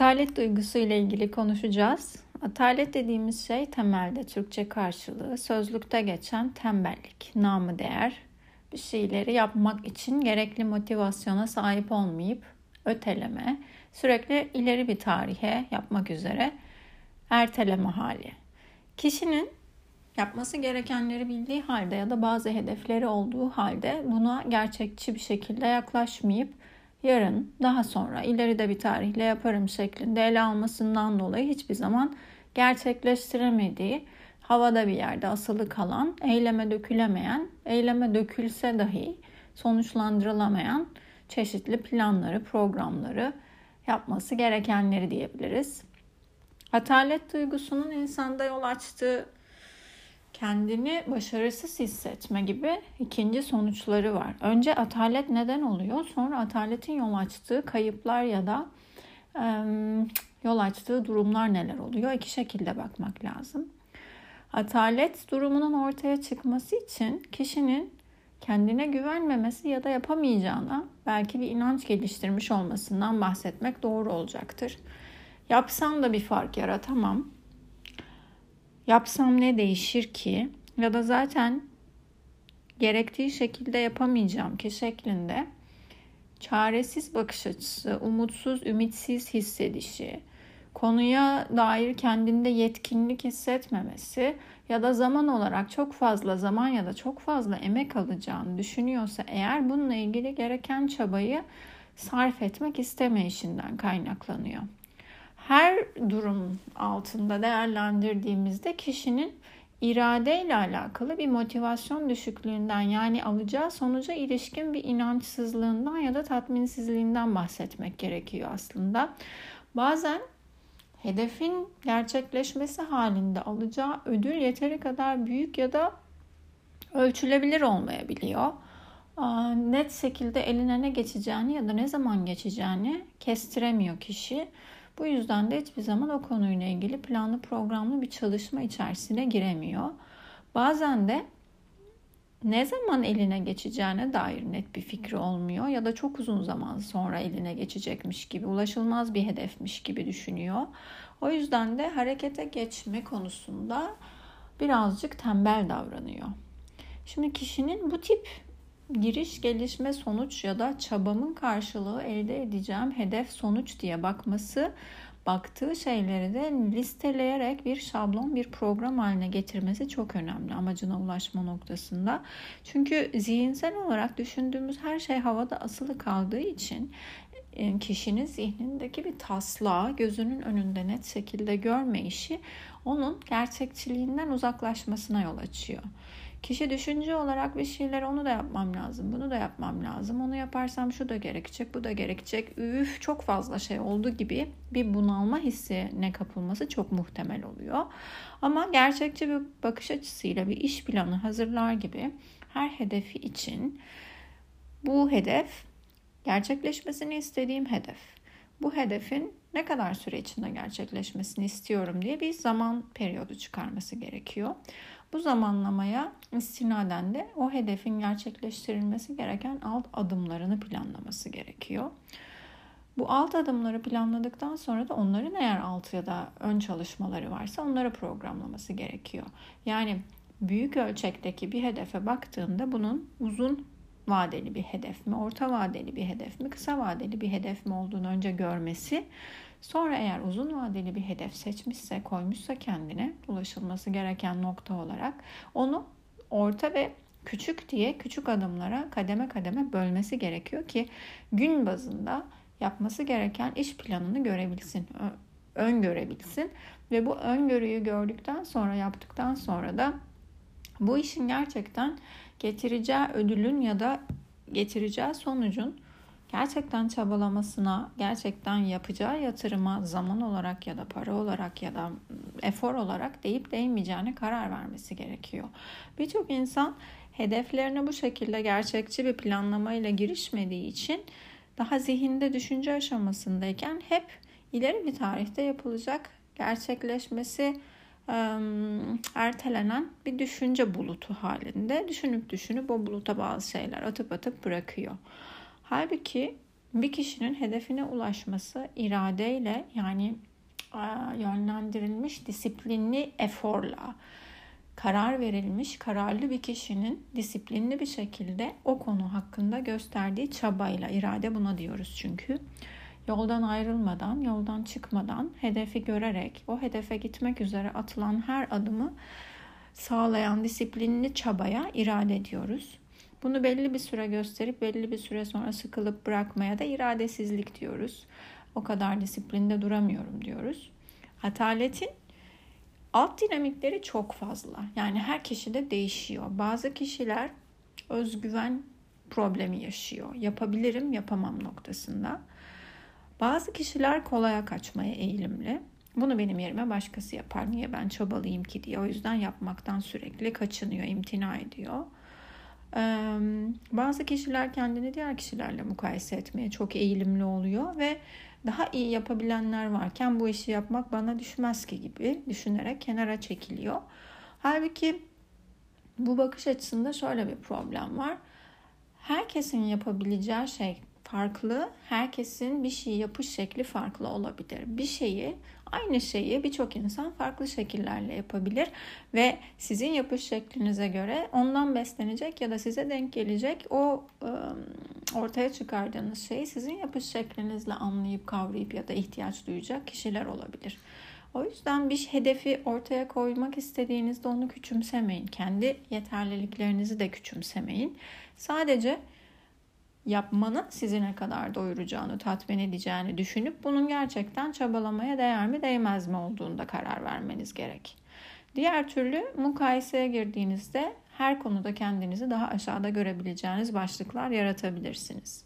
Atalet duygusu ile ilgili konuşacağız. Atalet dediğimiz şey temelde Türkçe karşılığı sözlükte geçen tembellik, namı değer, bir şeyleri yapmak için gerekli motivasyona sahip olmayıp öteleme, sürekli ileri bir tarihe yapmak üzere erteleme hali. Kişinin yapması gerekenleri bildiği halde ya da bazı hedefleri olduğu halde buna gerçekçi bir şekilde yaklaşmayıp yarın, daha sonra, ileride bir tarihle yaparım şeklinde ele almasından dolayı hiçbir zaman gerçekleştiremediği, havada bir yerde asılı kalan, eyleme dökülemeyen, eyleme dökülse dahi sonuçlandırılamayan çeşitli planları, programları yapması gerekenleri diyebiliriz. Atalet duygusunun insanda yol açtığı kendini başarısız hissetme gibi ikinci sonuçları var. Önce atalet neden oluyor? Sonra ataletin yol açtığı kayıplar ya da e, yol açtığı durumlar neler oluyor? İki şekilde bakmak lazım. Atalet durumunun ortaya çıkması için kişinin kendine güvenmemesi ya da yapamayacağına belki bir inanç geliştirmiş olmasından bahsetmek doğru olacaktır. Yapsam da bir fark yaratamam yapsam ne değişir ki? Ya da zaten gerektiği şekilde yapamayacağım ki şeklinde çaresiz bakış açısı, umutsuz, ümitsiz hissedişi, konuya dair kendinde yetkinlik hissetmemesi ya da zaman olarak çok fazla zaman ya da çok fazla emek alacağını düşünüyorsa eğer bununla ilgili gereken çabayı sarf etmek istemeyişinden kaynaklanıyor her durum altında değerlendirdiğimizde kişinin iradeyle alakalı bir motivasyon düşüklüğünden yani alacağı sonuca ilişkin bir inançsızlığından ya da tatminsizliğinden bahsetmek gerekiyor aslında. Bazen hedefin gerçekleşmesi halinde alacağı ödül yeteri kadar büyük ya da ölçülebilir olmayabiliyor. Net şekilde eline ne geçeceğini ya da ne zaman geçeceğini kestiremiyor kişi. Bu yüzden de hiçbir zaman o konuyla ilgili planlı programlı bir çalışma içerisine giremiyor. Bazen de ne zaman eline geçeceğine dair net bir fikri olmuyor ya da çok uzun zaman sonra eline geçecekmiş gibi, ulaşılmaz bir hedefmiş gibi düşünüyor. O yüzden de harekete geçme konusunda birazcık tembel davranıyor. Şimdi kişinin bu tip giriş, gelişme, sonuç ya da çabamın karşılığı elde edeceğim hedef sonuç diye bakması baktığı şeyleri de listeleyerek bir şablon, bir program haline getirmesi çok önemli amacına ulaşma noktasında. Çünkü zihinsel olarak düşündüğümüz her şey havada asılı kaldığı için e, kişinin zihnindeki bir taslağı gözünün önünde net şekilde görme işi onun gerçekçiliğinden uzaklaşmasına yol açıyor. Kişi düşünce olarak bir şeyler onu da yapmam lazım, bunu da yapmam lazım. Onu yaparsam şu da gerekecek, bu da gerekecek. Üf çok fazla şey oldu gibi bir bunalma hissine kapılması çok muhtemel oluyor. Ama gerçekçi bir bakış açısıyla bir iş planı hazırlar gibi her hedefi için bu hedef gerçekleşmesini istediğim hedef. Bu hedefin ne kadar süre içinde gerçekleşmesini istiyorum diye bir zaman periyodu çıkarması gerekiyor. Bu zamanlamaya istinaden de o hedefin gerçekleştirilmesi gereken alt adımlarını planlaması gerekiyor. Bu alt adımları planladıktan sonra da onların eğer alt ya da ön çalışmaları varsa onları programlaması gerekiyor. Yani büyük ölçekteki bir hedefe baktığında bunun uzun vadeli bir hedef mi, orta vadeli bir hedef mi, kısa vadeli bir hedef mi olduğunu önce görmesi Sonra eğer uzun vadeli bir hedef seçmişse, koymuşsa kendine ulaşılması gereken nokta olarak onu orta ve küçük diye küçük adımlara kademe kademe bölmesi gerekiyor ki gün bazında yapması gereken iş planını görebilsin, öngörebilsin. Ve bu öngörüyü gördükten sonra yaptıktan sonra da bu işin gerçekten getireceği ödülün ya da getireceği sonucun gerçekten çabalamasına, gerçekten yapacağı yatırıma zaman olarak ya da para olarak ya da efor olarak deyip değmeyeceğine karar vermesi gerekiyor. Birçok insan hedeflerine bu şekilde gerçekçi bir planlamayla girişmediği için daha zihinde düşünce aşamasındayken hep ileri bir tarihte yapılacak gerçekleşmesi ertelenen bir düşünce bulutu halinde düşünüp düşünüp o buluta bazı şeyler atıp atıp bırakıyor. Halbuki bir kişinin hedefine ulaşması iradeyle yani yönlendirilmiş disiplinli eforla karar verilmiş kararlı bir kişinin disiplinli bir şekilde o konu hakkında gösterdiği çabayla irade buna diyoruz çünkü yoldan ayrılmadan, yoldan çıkmadan hedefi görerek o hedefe gitmek üzere atılan her adımı sağlayan disiplinli çabaya irade diyoruz. Bunu belli bir süre gösterip belli bir süre sonra sıkılıp bırakmaya da iradesizlik diyoruz. O kadar disiplinde duramıyorum diyoruz. Ataletin alt dinamikleri çok fazla. Yani her kişide değişiyor. Bazı kişiler özgüven problemi yaşıyor. Yapabilirim, yapamam noktasında. Bazı kişiler kolaya kaçmaya eğilimli. Bunu benim yerime başkası yapar. Niye ben çabalayayım ki diye. O yüzden yapmaktan sürekli kaçınıyor, imtina ediyor. Bazı kişiler kendini diğer kişilerle mukayese etmeye çok eğilimli oluyor ve daha iyi yapabilenler varken bu işi yapmak bana düşmez ki gibi düşünerek kenara çekiliyor. Halbuki bu bakış açısında şöyle bir problem var. Herkesin yapabileceği şey farklı. Herkesin bir şeyi yapış şekli farklı olabilir. Bir şeyi, aynı şeyi birçok insan farklı şekillerle yapabilir ve sizin yapış şeklinize göre ondan beslenecek ya da size denk gelecek o ortaya çıkardığınız şeyi sizin yapış şeklinizle anlayıp kavrayıp ya da ihtiyaç duyacak kişiler olabilir. O yüzden bir hedefi ortaya koymak istediğinizde onu küçümsemeyin. Kendi yeterliliklerinizi de küçümsemeyin. Sadece yapmanın sizi ne kadar doyuracağını, tatmin edeceğini düşünüp bunun gerçekten çabalamaya değer mi değmez mi olduğunda karar vermeniz gerek. Diğer türlü mukayeseye girdiğinizde her konuda kendinizi daha aşağıda görebileceğiniz başlıklar yaratabilirsiniz.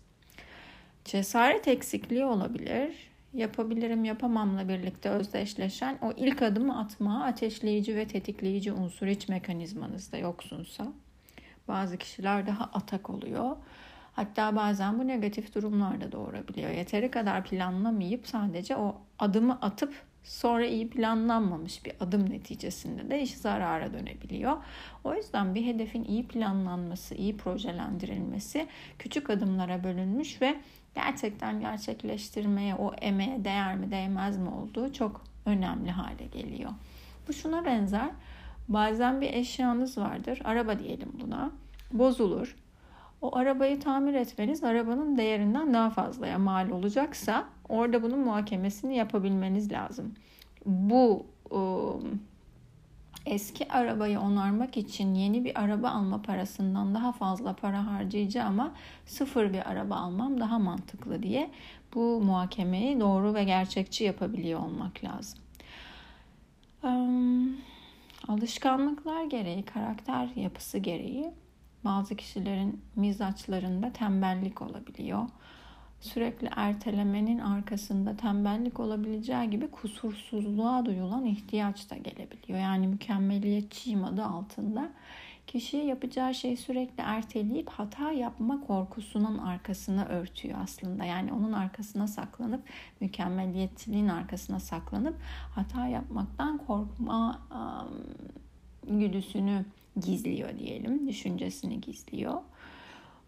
Cesaret eksikliği olabilir. Yapabilirim yapamamla birlikte özdeşleşen o ilk adımı atma ateşleyici ve tetikleyici unsur iç mekanizmanızda yoksunsa bazı kişiler daha atak oluyor Hatta bazen bu negatif durumlar da doğurabiliyor. Yeteri kadar planlamayıp sadece o adımı atıp sonra iyi planlanmamış bir adım neticesinde de iş zarara dönebiliyor. O yüzden bir hedefin iyi planlanması, iyi projelendirilmesi küçük adımlara bölünmüş ve gerçekten gerçekleştirmeye, o emeğe değer mi değmez mi olduğu çok önemli hale geliyor. Bu şuna benzer. Bazen bir eşyanız vardır. Araba diyelim buna. Bozulur o arabayı tamir etmeniz arabanın değerinden daha fazlaya mal olacaksa orada bunun muhakemesini yapabilmeniz lazım. Bu ıı, eski arabayı onarmak için yeni bir araba alma parasından daha fazla para harcayacağım ama sıfır bir araba almam daha mantıklı diye bu muhakemeyi doğru ve gerçekçi yapabiliyor olmak lazım. Alışkanlıklar gereği, karakter yapısı gereği bazı kişilerin mizaçlarında tembellik olabiliyor. Sürekli ertelemenin arkasında tembellik olabileceği gibi kusursuzluğa duyulan ihtiyaç da gelebiliyor. Yani mükemmeliyetçiyim adı altında kişi yapacağı şeyi sürekli erteleyip hata yapma korkusunun arkasına örtüyor aslında. Yani onun arkasına saklanıp mükemmeliyetçiliğin arkasına saklanıp hata yapmaktan korkma güdüsünü gizliyor diyelim. Düşüncesini gizliyor.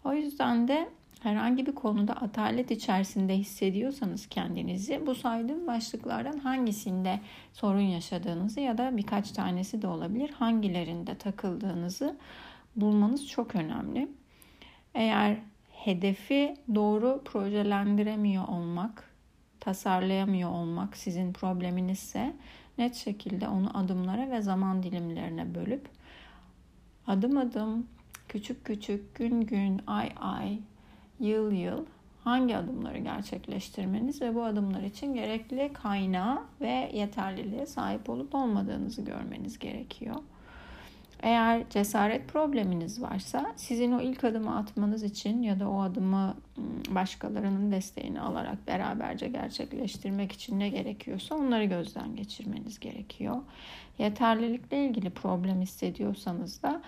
O yüzden de herhangi bir konuda atalet içerisinde hissediyorsanız kendinizi bu saydığım başlıklardan hangisinde sorun yaşadığınızı ya da birkaç tanesi de olabilir hangilerinde takıldığınızı bulmanız çok önemli. Eğer hedefi doğru projelendiremiyor olmak, tasarlayamıyor olmak sizin probleminizse net şekilde onu adımlara ve zaman dilimlerine bölüp adım adım, küçük küçük, gün gün, ay ay, yıl yıl hangi adımları gerçekleştirmeniz ve bu adımlar için gerekli kaynağı ve yeterliliğe sahip olup olmadığınızı görmeniz gerekiyor. Eğer cesaret probleminiz varsa sizin o ilk adımı atmanız için ya da o adımı ıı, başkalarının desteğini alarak beraberce gerçekleştirmek için ne gerekiyorsa onları gözden geçirmeniz gerekiyor. Yeterlilikle ilgili problem hissediyorsanız da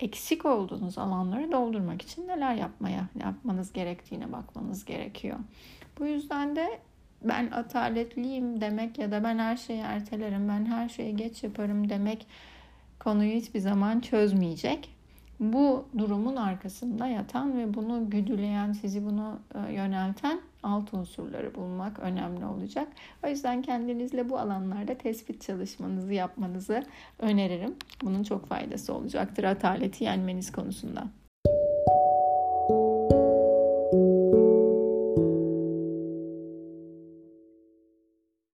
eksik olduğunuz alanları doldurmak için neler yapmaya yapmanız gerektiğine bakmanız gerekiyor. Bu yüzden de ben ataletliyim demek ya da ben her şeyi ertelerim, ben her şeyi geç yaparım demek konuyu hiçbir zaman çözmeyecek. bu durumun arkasında yatan ve bunu güdüleyen, sizi bunu e, yönelten alt unsurları bulmak önemli olacak. O yüzden kendinizle bu alanlarda tespit çalışmanızı yapmanızı öneririm. Bunun çok faydası olacaktır ataleti yenmeniz konusunda.